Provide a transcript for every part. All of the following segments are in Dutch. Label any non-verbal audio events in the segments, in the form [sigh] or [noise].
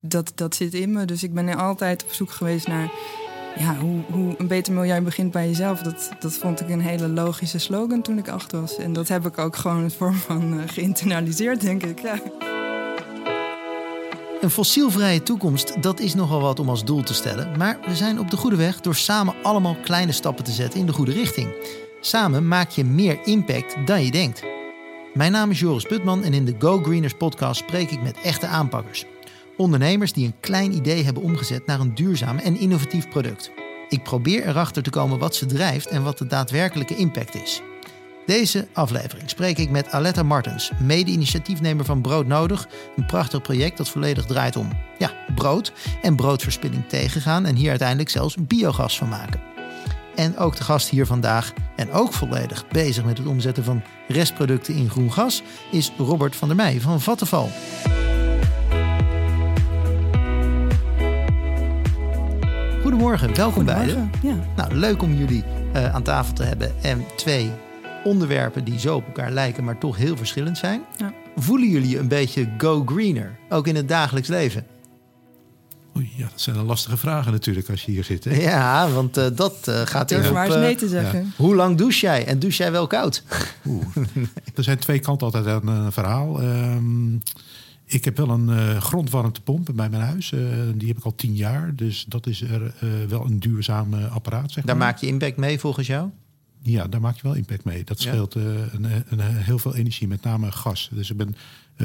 dat, dat zit in me. Dus ik ben altijd op zoek geweest naar ja, hoe, hoe een beter milieu begint bij jezelf. Dat, dat vond ik een hele logische slogan toen ik acht was. En dat heb ik ook gewoon een vorm van uh, geïnternaliseerd, denk ik. Een fossielvrije toekomst, dat is nogal wat om als doel te stellen. Maar we zijn op de goede weg door samen allemaal kleine stappen te zetten in de goede richting. Samen maak je meer impact dan je denkt. Mijn naam is Joris Putman en in de Go Greeners podcast spreek ik met echte aanpakkers. Ondernemers die een klein idee hebben omgezet naar een duurzaam en innovatief product. Ik probeer erachter te komen wat ze drijft en wat de daadwerkelijke impact is. Deze aflevering spreek ik met Aletta Martens, mede-initiatiefnemer van Brood Nodig. Een prachtig project dat volledig draait om ja, brood en broodverspilling tegengaan en hier uiteindelijk zelfs biogas van maken. En ook de gast hier vandaag en ook volledig bezig met het omzetten van restproducten in groen gas is Robert van der Meij van Vattenval. Goedemorgen, welkom beiden. Ja. Nou, leuk om jullie uh, aan tafel te hebben en twee onderwerpen die zo op elkaar lijken, maar toch heel verschillend zijn. Ja. Voelen jullie een beetje go greener, ook in het dagelijks leven? Oei, ja, dat zijn een lastige vragen natuurlijk als je hier zit. Hè? Ja, want uh, dat uh, gaat in op... maar eens nee te zeggen. Ja. Hoe lang douche jij en douche jij wel koud? Oeh, [laughs] er zijn twee kanten altijd aan een verhaal. Um, ik heb wel een uh, grondwarmtepomp bij mijn huis. Uh, die heb ik al tien jaar. Dus dat is er uh, wel een duurzaam apparaat. Zeg daar maar. maak je impact mee volgens jou? Ja, daar maak je wel impact mee. Dat scheelt ja. een, een, heel veel energie, met name gas. Dus ik ben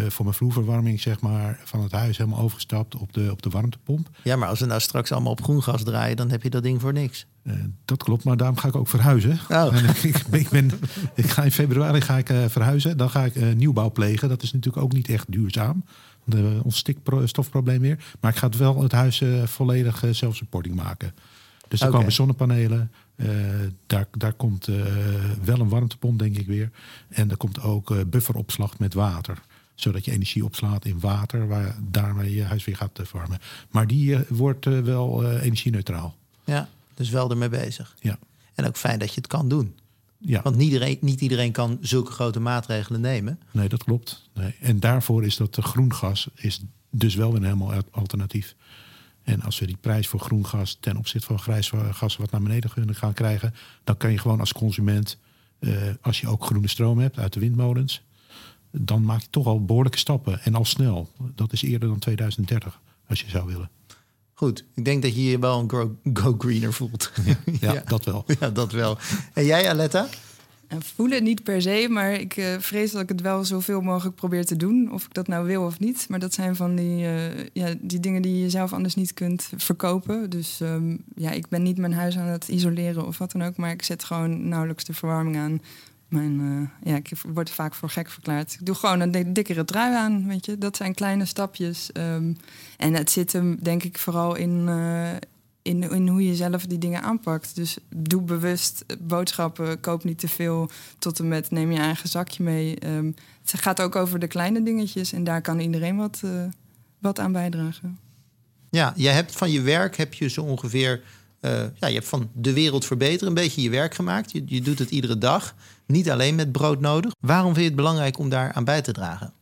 voor mijn vloerverwarming zeg maar, van het huis helemaal overgestapt op de, op de warmtepomp. Ja, maar als we nou straks allemaal op groen gas draaien, dan heb je dat ding voor niks. Uh, dat klopt, maar daarom ga ik ook verhuizen. Oh. [laughs] ik, ik, ben, ik ga in februari ga ik, uh, verhuizen. Dan ga ik nieuwbouw plegen. Dat is natuurlijk ook niet echt duurzaam. De, ons stikstofprobleem weer. Maar ik ga het wel het huis volledig zelfsupporting maken. Dus er okay. komen zonnepanelen. daar, daar komt wel een warmtepomp, denk ik weer. En er komt ook bufferopslag met water zodat je energie opslaat in water, waar daarmee je huis weer gaat verwarmen. Maar die wordt wel energie-neutraal. Ja, dus wel ermee bezig. Ja. En ook fijn dat je het kan doen. Ja. Want niet iedereen, niet iedereen kan zulke grote maatregelen nemen. Nee, dat klopt. Nee. En daarvoor is dat groen gas is dus wel een helemaal alternatief. En als we die prijs voor groen gas ten opzichte van grijs gas wat naar beneden kunnen gaan krijgen, dan kan je gewoon als consument, eh, als je ook groene stroom hebt uit de windmolens, dan maak je toch al behoorlijke stappen en al snel. Dat is eerder dan 2030, als je zou willen. Goed, ik denk dat je je wel een go, [laughs] go greener voelt. Ja, ja, [laughs] ja, dat wel. Ja, dat wel. En jij, Aletta? En voelen niet per se, maar ik uh, vrees dat ik het wel zoveel mogelijk probeer te doen. Of ik dat nou wil of niet. Maar dat zijn van die, uh, ja, die dingen die je zelf anders niet kunt verkopen. Dus um, ja, ik ben niet mijn huis aan het isoleren of wat dan ook. Maar ik zet gewoon nauwelijks de verwarming aan. Mijn, uh, ja, ik word vaak voor gek verklaard. Ik doe gewoon een dikkere trui aan, weet je. Dat zijn kleine stapjes. Um, en het zit hem, denk ik, vooral in, uh, in, in hoe je zelf die dingen aanpakt. Dus doe bewust boodschappen, koop niet te veel. Tot en met neem je eigen zakje mee. Um, het gaat ook over de kleine dingetjes. En daar kan iedereen wat, uh, wat aan bijdragen. Ja, jij hebt van je werk heb je zo ongeveer... Uh, ja, je hebt van de wereld verbeteren een beetje je werk gemaakt. Je, je doet het iedere dag. Niet alleen met brood nodig. Waarom vind je het belangrijk om daar aan bij te dragen?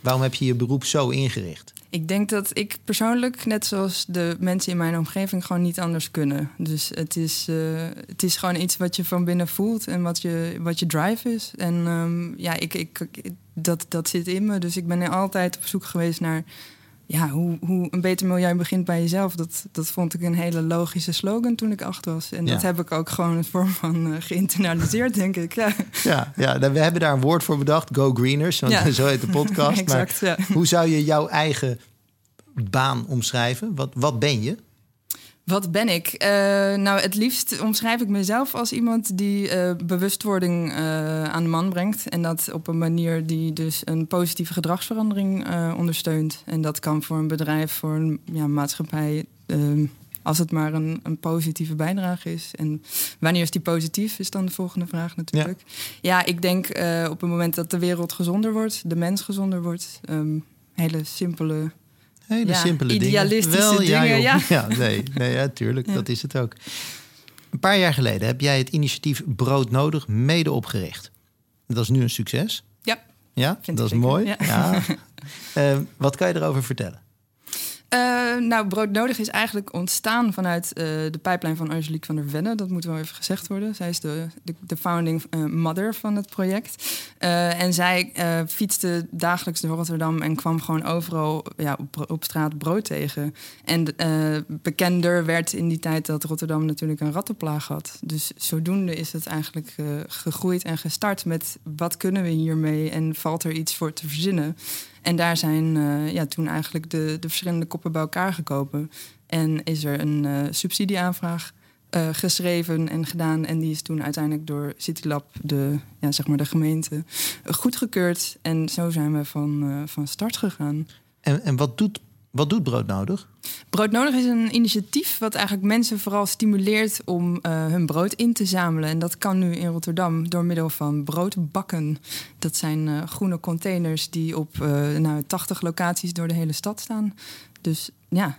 Waarom heb je je beroep zo ingericht? Ik denk dat ik persoonlijk, net zoals de mensen in mijn omgeving, gewoon niet anders kunnen. Dus het is, uh, het is gewoon iets wat je van binnen voelt en wat je, wat je drive is. En um, ja, ik, ik, dat, dat zit in me. Dus ik ben altijd op zoek geweest naar ja, hoe, hoe een beter milieu begint bij jezelf. Dat, dat vond ik een hele logische slogan toen ik acht was. En ja. dat heb ik ook gewoon een vorm van uh, geïnternaliseerd, denk ik. Ja, ja, ja, we hebben daar een woord voor bedacht, Go Greeners. Want ja. [laughs] zo heet de podcast. [laughs] exact, maar hoe zou je jouw eigen baan omschrijven? Wat, wat ben je? Wat ben ik? Uh, nou, het liefst omschrijf ik mezelf als iemand die uh, bewustwording uh, aan de man brengt. En dat op een manier die dus een positieve gedragsverandering ondersteunt. En dat kan voor een bedrijf, voor een ja, maatschappij, ehm, als het maar een, een, positieve bijdrage is. En wanneer is die positief, is dan de volgende vraag natuurlijk. Ja, ja ik denk op het moment dat de wereld gezonder wordt, de mens gezonder wordt. Um, hele simpele Hele ja, simpele idealistische dingen. Wel, ja, dingen, ja. [laughs] ja. nee, nee, ja, tuurlijk, ja. dat is het ook. Een paar jaar geleden heb jij het initiatief Brood Nodig mede opgericht. Dat is nu een succes. Ja, ja dat is zeker. mooi. Ja. uh, [laughs] wat kan je erover vertellen? Uh, nou, broodnodig is eigenlijk ontstaan vanuit uh, de pijplijn van Angelique van der Venne. Dat moet wel even gezegd worden. Zij is de, de, founding uh, mother van het project. en zij fietste dagelijks door Rotterdam en kwam gewoon overal ja, op, op straat brood tegen. En bekender werd in die tijd dat Rotterdam natuurlijk een rattenplaag had. Dus zodoende is het eigenlijk gegroeid en gestart met wat kunnen we hiermee en valt er iets voor te verzinnen. En daar zijn uh, ja, toen eigenlijk de, de verschillende koppen bij elkaar gekomen. En is er een uh, subsidieaanvraag uh, geschreven en gedaan. En die is toen uiteindelijk door CityLab, de, ja, zeg maar de gemeente, goedgekeurd. En zo zijn we van, van start gegaan. En, en wat doet wat doet Broodnodig? Broodnodig is een initiatief wat eigenlijk mensen vooral stimuleert om uh, hun brood in te zamelen. En dat kan nu in Rotterdam door middel van broodbakken. Dat zijn uh, groene containers die op uh, nou, 80 locaties door de hele stad staan. Dus ja,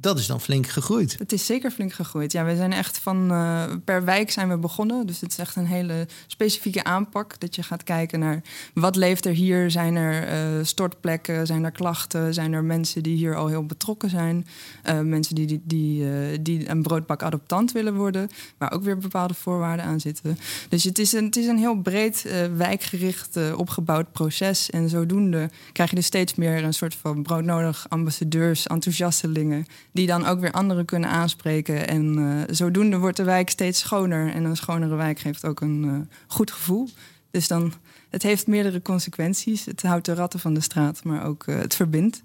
dat is dan flink gegroeid. Het is zeker flink gegroeid. Ja, we zijn echt van uh, per wijk zijn we begonnen. Dus het is echt een hele specifieke aanpak. Dat je gaat kijken naar wat leeft er hier. Zijn er uh, stortplekken? Zijn er klachten? Zijn er mensen die hier al heel betrokken zijn? Uh, mensen die, die, die, die een broodbak adoptant willen worden. Waar ook weer bepaalde voorwaarden aan zitten. Dus het is een, het is een heel breed wijkgericht opgebouwd proces. En zodoende krijg je er steeds meer een soort van broodnodig ambassadeurs, enthousiastelingen die dan ook weer anderen kunnen aanspreken. En uh, zodoende wordt de wijk steeds schoner. En een schonere wijk geeft ook een uh, goed gevoel. Dus dan, het heeft meerdere consequenties. Het houdt de ratten van de straat, maar ook uh, het verbindt.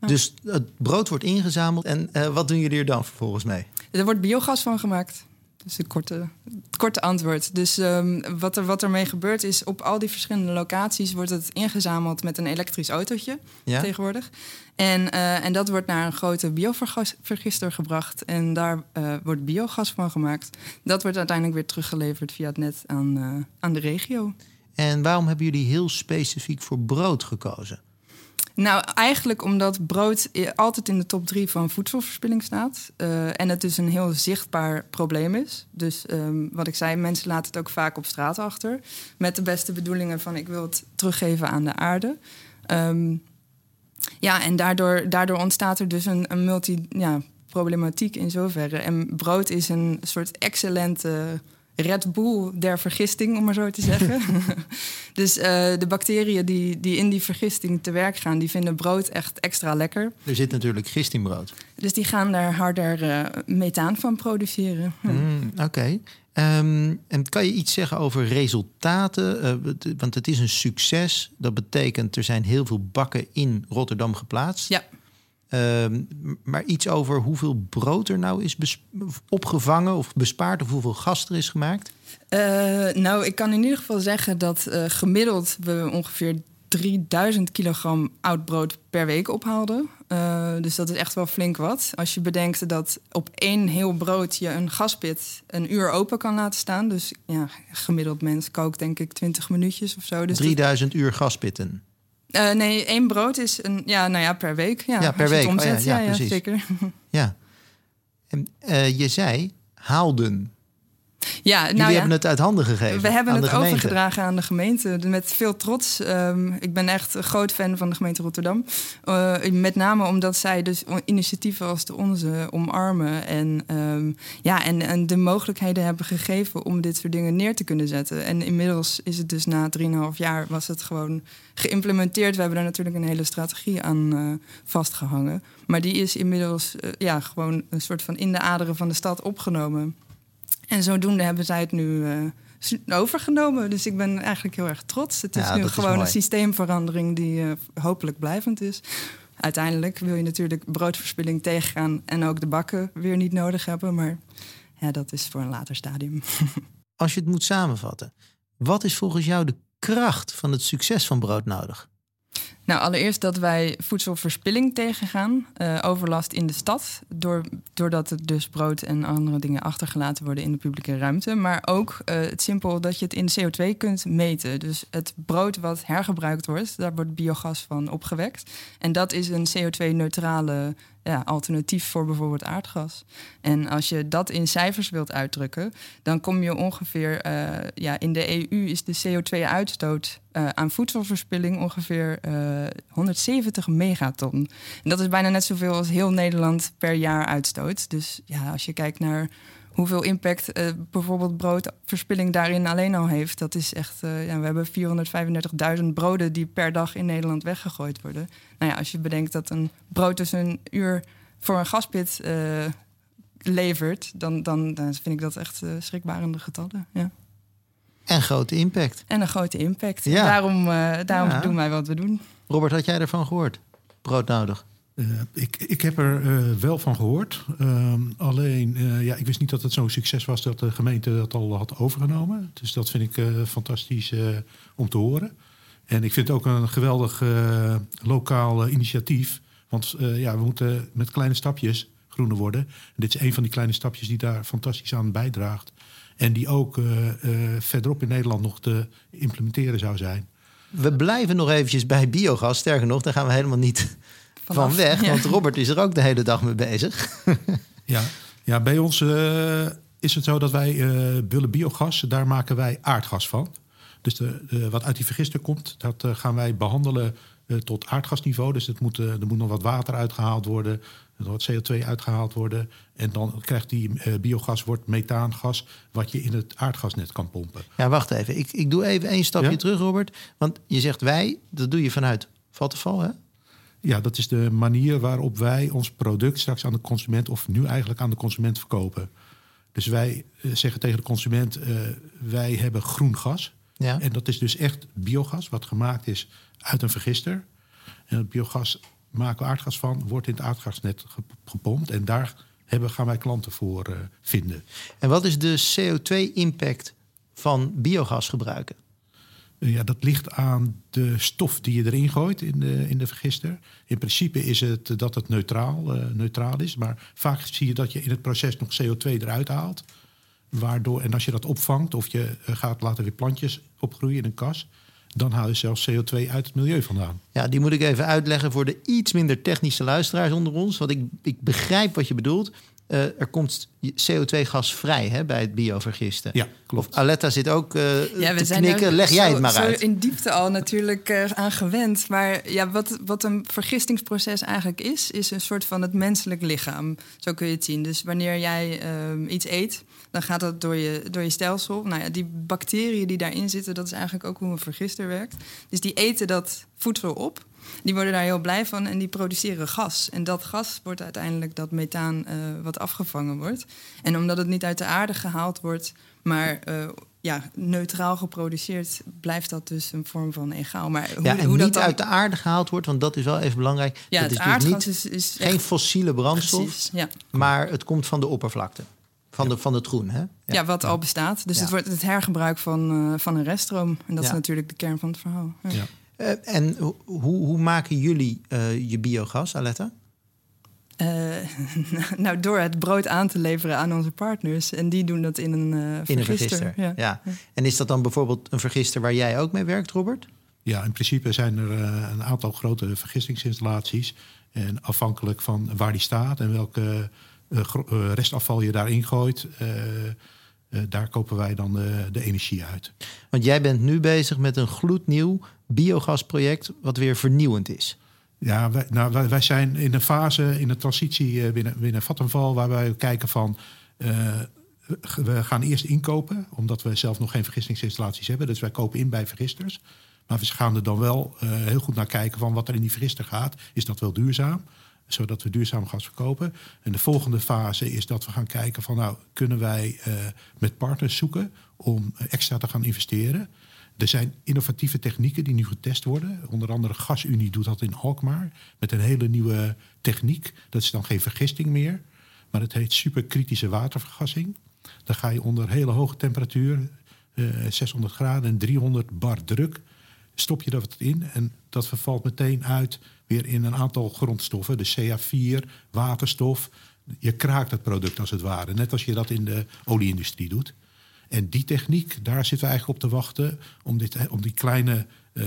Ja. Dus het brood wordt ingezameld en wat doen jullie er dan vervolgens mee? Er wordt biogas van gemaakt. Dus het korte, het korte antwoord. Dus um, wat, er, wat ermee gebeurt is, op al die verschillende locaties wordt het ingezameld met een elektrisch autootje ja? tegenwoordig. En, uh, en dat wordt naar een grote biovergister gebracht. En daar uh, wordt biogas van gemaakt. Dat wordt uiteindelijk weer teruggeleverd via het net aan, uh, aan de regio. En waarom hebben jullie heel specifiek voor brood gekozen? Nou, eigenlijk omdat brood altijd in de top drie van voedselverspilling staat. Uh, en het dus een heel zichtbaar probleem is. Dus um, wat ik zei, mensen laten het ook vaak op straat achter. Met de beste bedoelingen van ik wil het teruggeven aan de aarde. Um, ja, en daardoor, daardoor ontstaat er dus een, een multi... Ja, problematiek in zoverre. En brood is een soort excellente Red Bull der vergisting, om maar zo te zeggen. [laughs] dus uh, de bacteriën die, die in die vergisting te werk gaan, die vinden brood echt extra lekker. Er zit natuurlijk gist in brood. Dus die gaan daar harder uh, methaan van produceren. Mm, Oké. Okay. Um, en kan je iets zeggen over resultaten? Uh, want het is een succes. Dat betekent er zijn heel veel bakken in Rotterdam geplaatst. Ja. Uh, maar iets over hoeveel brood er nou is opgevangen of bespaard of hoeveel gas er is gemaakt? Uh, nou, ik kan in ieder geval zeggen dat uh, gemiddeld we ongeveer 3000 kilogram oud brood per week ophaalden. Uh, dus dat is echt wel flink wat. Als je bedenkt dat op één heel brood je een gaspit een uur open kan laten staan. Dus ja, gemiddeld mens kookt denk ik 20 minuutjes of zo. Dus 3000 dat... uur gaspitten. Uh, nee, één brood is een, ja, nou ja, per week. Ja, ja per week. Omzet, oh, ja, ja, precies. zeker. [laughs] Ja. En uh, je zei haalden. Ja, nou Jullie ja. hebben het uit handen gegeven. We hebben het overgedragen aan de gemeente. Met veel trots. Um, ik ben echt een groot fan van de gemeente Rotterdam. Uh, met name omdat zij dus initiatieven als de onze omarmen. En, um, ja, en, en de mogelijkheden hebben gegeven om dit soort dingen neer te kunnen zetten. En inmiddels is het dus na 3,5 jaar was het gewoon geïmplementeerd. We hebben daar natuurlijk een hele strategie aan uh, vastgehangen. Maar die is inmiddels uh, ja, gewoon een soort van in de aderen van de stad opgenomen. En zodoende hebben zij het nu uh, overgenomen. Dus ik ben eigenlijk heel erg trots. Het is Ja, nu is gewoon een systeemverandering die uh, hopelijk blijvend is. Uiteindelijk wil je natuurlijk broodverspilling tegengaan en ook de bakken weer niet nodig hebben. Maar ja, dat is voor een later stadium. [laughs] Als je het moet samenvatten, wat is volgens jou de kracht van het succes van brood nodig? Nou, allereerst dat wij voedselverspilling tegengaan, uh, overlast in de stad, door, doordat er dus brood en andere dingen achtergelaten worden in de publieke ruimte. Maar ook uh, het simpel dat je het in CO2 kunt meten. Dus het brood wat hergebruikt wordt, daar wordt biogas van opgewekt. En dat is een CO2-neutrale ja, alternatief voor bijvoorbeeld aardgas. En als je dat in cijfers wilt uitdrukken, dan kom je ongeveer, eh, ja, in de EU is de CO2-uitstoot uh, aan voedselverspilling ongeveer 170 megaton. En dat is bijna net zoveel als heel Nederland per jaar uitstoot. Dus ja, als je kijkt naar hoeveel impact uh, bijvoorbeeld broodverspilling daarin alleen al heeft. Dat is echt, uh, ja, we hebben 435.000 broden die per dag in Nederland weggegooid worden. Nou ja, als je bedenkt dat een brood dus een uur voor een gaspit uh, levert, dan, dan, dan, vind ik dat echt schrikbarende getallen. Ja. En grote impact. En een grote impact. Ja. Daarom, daarom ja. doen wij wat we doen. Robert, had jij ervan gehoord? Brood nodig? Uh, ik, ik heb er uh, wel van gehoord. Uh, alleen, ja, ik wist niet dat het zo'n succes was dat de gemeente dat al had overgenomen. Dus dat vind ik fantastisch om te horen. En ik vind het ook een geweldig lokaal initiatief. Want ja, we moeten met kleine stapjes groener worden. En dit is een van die kleine stapjes die daar fantastisch aan bijdraagt. En die ook verderop in Nederland nog te implementeren zou zijn. We blijven nog eventjes bij biogas. Sterker nog, daar gaan we helemaal niet van weg. Want Robert is er ook de hele dag mee bezig. [laughs] ja. ja, bij ons uh, is het zo dat wij uh, bullen biogas, daar maken wij aardgas van. Dus de, de, wat uit die vergister komt, dat uh, gaan wij behandelen tot aardgasniveau. Dus het moet, er moet nog wat water uitgehaald worden, er wat CO2 uitgehaald worden. En dan krijgt die biogas, wordt methaangas, wat je in het aardgasnet kan pompen. Ja, wacht even. Ik, ik doe even één stapje terug, Robert. Want je zegt wij, dat doe je vanuit Vattenval, hè? Ja, dat is de manier waarop wij ons product straks aan de consument, of nu eigenlijk aan de consument verkopen. Dus wij eh, zeggen tegen de consument: uh, wij hebben groen gas. Ja. En dat is dus echt biogas, wat gemaakt is uit een vergister. En het biogas maken we aardgas van, wordt in het aardgasnet gepompt. En daar hebben, gaan wij klanten voor uh, vinden. En wat is de CO2-impact van biogas gebruiken? Ja, dat ligt aan de stof die je erin gooit in de, in de vergister. In principe is het dat het neutraal, uh, neutraal is. Maar vaak zie je dat je in het proces nog CO2 eruit haalt. Waardoor, en als je dat opvangt of je eh, gaat laten weer plantjes opgroeien in een kas... dan haal je zelfs CO2 uit het milieu vandaan. Ja, die moet ik even uitleggen voor de iets minder technische luisteraars onder ons. Want ik, ik begrijp wat je bedoelt. Uh, er komt CO2-gas vrij hè, bij het biovergisten. Ja, klopt. Of Aletta zit ook uh, ja, we te zijn knikken. Leg jij het maar zo uit. in diepte al natuurlijk uh, aan gewend. Maar ja, wat, wat een vergistingsproces eigenlijk is... is een soort van het menselijk lichaam. Zo kun je het zien. Dus wanneer jij uh, iets eet, dan gaat dat door je, door je stelsel. Nou ja, die bacteriën die daarin zitten... dat is eigenlijk ook hoe een vergister werkt. Dus die eten dat voedsel op... Die worden daar heel blij van en die produceren gas. En dat gas wordt uiteindelijk dat methaan uh, wat afgevangen wordt. En omdat het niet uit de aarde gehaald wordt, maar uh, ja, neutraal geproduceerd, blijft dat dus een vorm van egaal. Maar hoe, ja, en hoe niet dat dan... uit de aarde gehaald wordt, want dat is wel even belangrijk. Ja, het, het is aardgas dus is, is geen fossiele brandstof, Precies, ja. maar het komt van de oppervlakte. Van, de, van het groen, hè? Ja, ja wat al bestaat. Dus het wordt het hergebruik van, uh, van een reststroom. En dat is natuurlijk de kern van het verhaal. Ja. Uh, en hoe, hoe maken jullie uh, je biogas, Aletta? Uh, [laughs] nou, door het brood aan te leveren aan onze partners. En die doen dat in een vergister. In een vergister, ja. ja. En is dat dan bijvoorbeeld een vergister waar jij ook mee werkt, Robert? Ja, in principe zijn er een aantal grote vergistingsinstallaties. En afhankelijk van waar die staat en welke restafval je daarin gooit... daar kopen wij dan de, de energie uit. Want jij bent nu bezig met een gloednieuw biogasproject wat weer vernieuwend is. Ja, wij, nou, wij, zijn in een fase, in de transitie binnen, binnen Vattenval, waar wij kijken van. We gaan eerst inkopen, omdat we zelf nog geen vergistingsinstallaties hebben. Dus wij kopen in bij vergisters. Maar we gaan er dan wel uh, heel goed naar kijken van wat er in die vergister gaat. Is dat wel duurzaam? Zodat we duurzaam gas verkopen. En de volgende fase is dat we gaan kijken van nou, kunnen wij uh, met partners zoeken om extra te gaan investeren. Er zijn innovatieve technieken die nu getest worden. Onder andere GasUnie doet dat in Alkmaar met een hele nieuwe techniek. Dat is dan geen vergisting meer, maar het heet superkritische watervergassing. Dan ga je onder hele hoge temperatuur, eh, 600 graden en 300 bar druk, stop je dat in en dat vervalt meteen uit weer in een aantal grondstoffen. De CA4, waterstof. Je kraakt het product als het ware, net als je dat in de olieindustrie doet. En die techniek, daar zitten we eigenlijk op te wachten om, dit, om die kleine uh,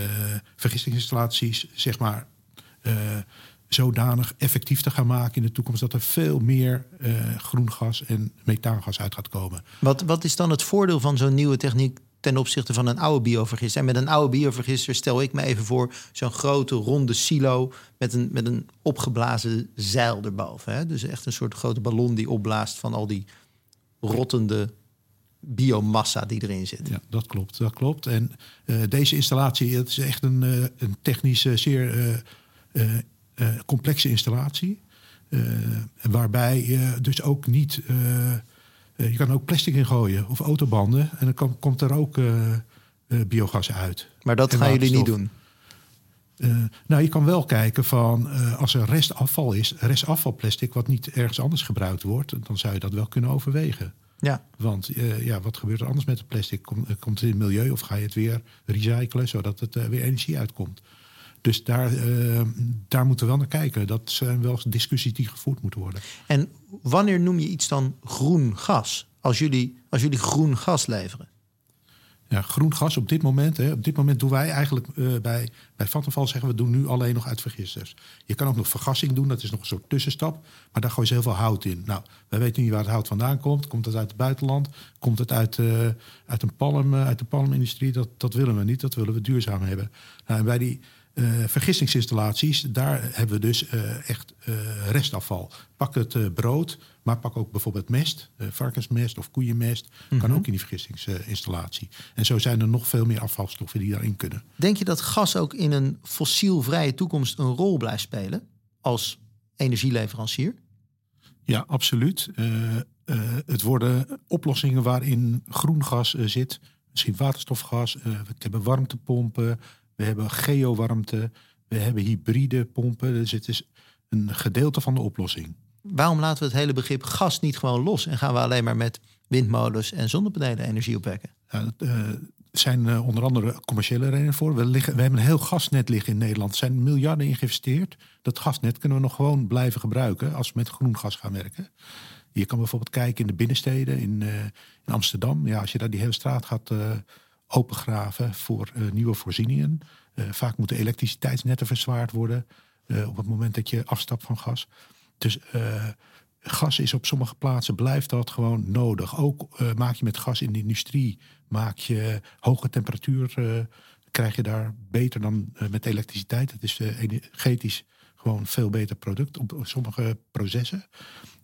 vergistingsinstallaties, zeg maar, uh, zodanig effectief te gaan maken in de toekomst dat er veel meer uh, groen gas en methaangas uit gaat komen. Wat, wat is dan het voordeel van zo'n nieuwe techniek ten opzichte van een oude biovergister? En met een oude biovergister stel ik me even voor zo'n grote ronde silo met een, met een opgeblazen zeil erboven. Hè? Dus echt een soort grote ballon die opblaast van al die rottende biomassa die erin zit. Ja, dat klopt. Dat klopt. En uh, deze installatie, het is echt een, uh, een technische, zeer uh, complexe installatie. waarbij je dus ook niet. Je kan ook plastic in gooien of autobanden. En dan kan, komt er ook biogas uit. Maar dat gaan jullie niet doen? nou, je kan wel kijken van als er restafval is, restafvalplastic wat niet ergens anders gebruikt wordt, dan zou je dat wel kunnen overwegen. Ja. Want uh, ja, wat gebeurt er anders met het plastic? Komt, komt het in het milieu of ga je het weer recyclen zodat het uh, weer energie uitkomt? Dus daar, uh, daar moeten we wel naar kijken. Dat zijn wel discussies die gevoerd moeten worden. En wanneer noem je iets dan groen gas? Als jullie, als jullie groen gas leveren? Ja, groen gas op dit moment. Hè, op dit moment doen wij eigenlijk uh, bij, bij Vattenfall zeggen we doen nu alleen nog uit vergisters. Je kan ook nog vergassing doen, dat is nog een soort tussenstap. Maar daar gooi je heel veel hout in. Nou, wij weten niet waar het hout vandaan komt. Komt het uit het buitenland? Komt het uit, uh, uit, een palm, uh, uit de palmindustrie? Dat, dat willen we niet, dat willen we duurzaam hebben. Nou, en bij die vergistingsinstallaties, daar hebben we dus uh, echt uh, restafval. Pak het brood, maar pak ook bijvoorbeeld mest, varkensmest of koeienmest. Mm-hmm. Kan ook in die vergistingsinstallatie. En zo zijn er nog veel meer afvalstoffen die daarin kunnen. Denk je dat gas ook in een fossielvrije toekomst een rol blijft spelen als energieleverancier? Ja, absoluut. het worden oplossingen waarin groen gas zit. Misschien waterstofgas. we hebben warmtepompen. We hebben geowarmte. We hebben hybride pompen. Dus het is een gedeelte van de oplossing. Waarom laten we het hele begrip gas niet gewoon los en gaan we alleen maar met windmolens en zonnepanelen energie opwekken? Er uh, zijn uh, onder andere commerciële redenen voor. We, liggen, we hebben een heel gasnet liggen in Nederland. Er zijn miljarden in geïnvesteerd. Dat gasnet kunnen we nog gewoon blijven gebruiken als we met groen gas gaan werken. Je kan bijvoorbeeld kijken in de binnensteden, in, uh, in Amsterdam. Ja, als je daar die hele straat gaat opengraven voor uh, nieuwe voorzieningen. Uh, vaak moeten elektriciteitsnetten verzwaard worden uh, op het moment dat je afstapt van gas. Dus gas is op sommige plaatsen blijft dat gewoon nodig. Ook maak je met gas in de industrie, maak je hoge temperatuur, krijg je daar beter dan met elektriciteit. Het is energetisch gewoon veel beter product op sommige processen.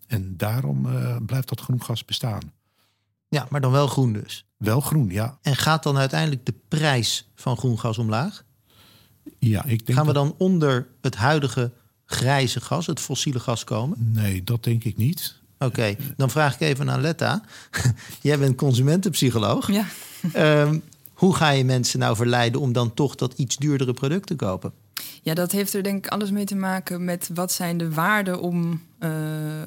En daarom blijft dat groen gas bestaan. Ja, maar dan wel groen dus. Wel groen, ja. En gaat dan uiteindelijk de prijs van groen gas omlaag? Ja, ik denk Gaan we dan onder het huidige grijze gas, het fossiele gas komen? Nee, dat denk ik niet. Oké, okay, dan vraag ik even aan Letta. [laughs] Jij bent consumentenpsycholoog. Ja. Um, hoe ga je mensen nou verleiden om dan toch dat iets duurdere product te kopen? Ja, dat heeft er denk ik alles mee te maken met wat zijn de waarden om, uh,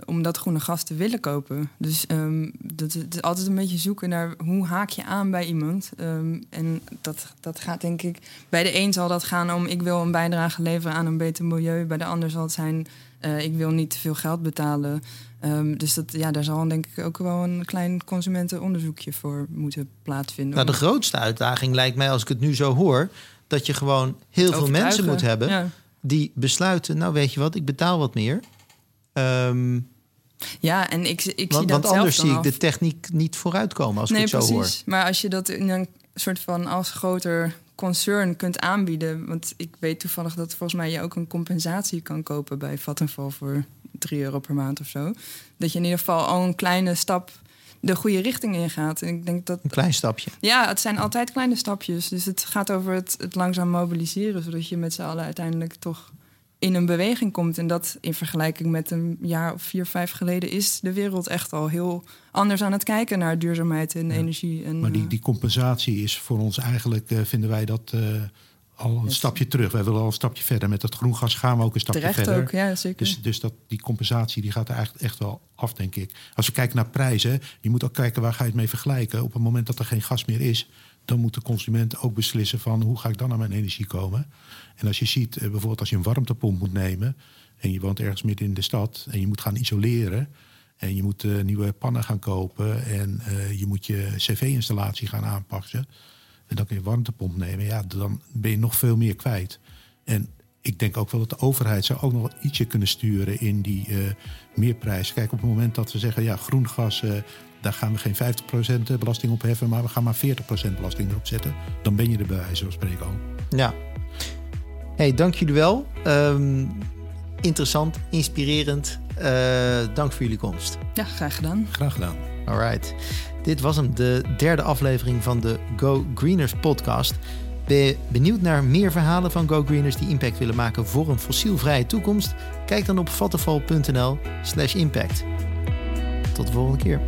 om dat groene gas te willen kopen. Dus um, dat, is altijd een beetje zoeken naar hoe haak je aan bij iemand. Um, en dat, dat gaat denk ik, bij de een zal dat gaan om ik wil een bijdrage leveren aan een beter milieu. Bij de ander zal het zijn uh, ik wil niet te veel geld betalen. Um, dus dat, ja, daar zal denk ik ook wel een klein consumentenonderzoekje voor moeten plaatsvinden. Nou, de grootste uitdaging lijkt mij, als ik het nu zo hoor, dat je gewoon heel veel mensen moet hebben ja. die besluiten, nou weet je wat, ik betaal wat meer. Um, ja, en ik, ik want, zie dat Want anders zie ik af. de techniek niet vooruitkomen als nee, ik het zo precies. hoor. Maar als je dat in een soort van als groter concern kunt aanbieden. Want ik weet toevallig dat volgens mij je ook een compensatie kan kopen bij Vattenfall voor 3 euro per maand of zo. Dat je in ieder geval al een kleine stap de goede richting ingaat. En ik denk dat, een klein stapje. Ja, het zijn altijd kleine stapjes. Dus het gaat over het, het langzaam mobiliseren, zodat je met z'n allen uiteindelijk toch in een beweging komt. En dat in vergelijking met een jaar of vier, vijf geleden is de wereld echt al heel anders aan het kijken naar duurzaamheid en Ja. energie. En, Maar die, eh, die compensatie is voor ons eigenlijk, eh, vinden wij dat eh, al een stapje terug. Wij willen al een stapje verder. Met dat groen gas gaan we ook een stapje terecht verder. ook, ja, zeker. Dus, dus dat, die compensatie die gaat er eigenlijk echt wel af, denk ik. Als we kijken naar prijzen, je moet ook kijken waar ga je het mee vergelijken. Op het moment dat er geen gas meer is, dan moet de consument ook beslissen van hoe ga ik dan aan mijn energie komen. En als je ziet, eh, bijvoorbeeld als je een warmtepomp moet nemen en je woont ergens midden in de stad en je moet gaan isoleren. En je moet eh, nieuwe pannen gaan kopen en eh, je moet je cv-installatie gaan aanpassen. En dan kun je een warmtepomp nemen. Ja, dan ben je nog veel meer kwijt. En ik denk ook wel dat de overheid zou ook nog wel ietsje kunnen sturen in die uh, meerprijs. Kijk, op het moment dat we zeggen, ja, groen gas, uh, daar gaan we geen 50% belasting op heffen, maar we gaan maar 40% belasting erop zetten. Dan ben je er bij wijze van spreken al. Ja. Hey, dank jullie wel. Um, interessant, inspirerend. Uh, dank voor jullie komst. Ja, graag gedaan. Graag gedaan. All right. Dit was hem, de derde aflevering van de Go Greeners podcast. Ben je benieuwd naar meer verhalen van Go Greeners die impact willen maken voor een fossielvrije toekomst? Kijk dan op vattenfall.nl/impact. Tot de volgende keer.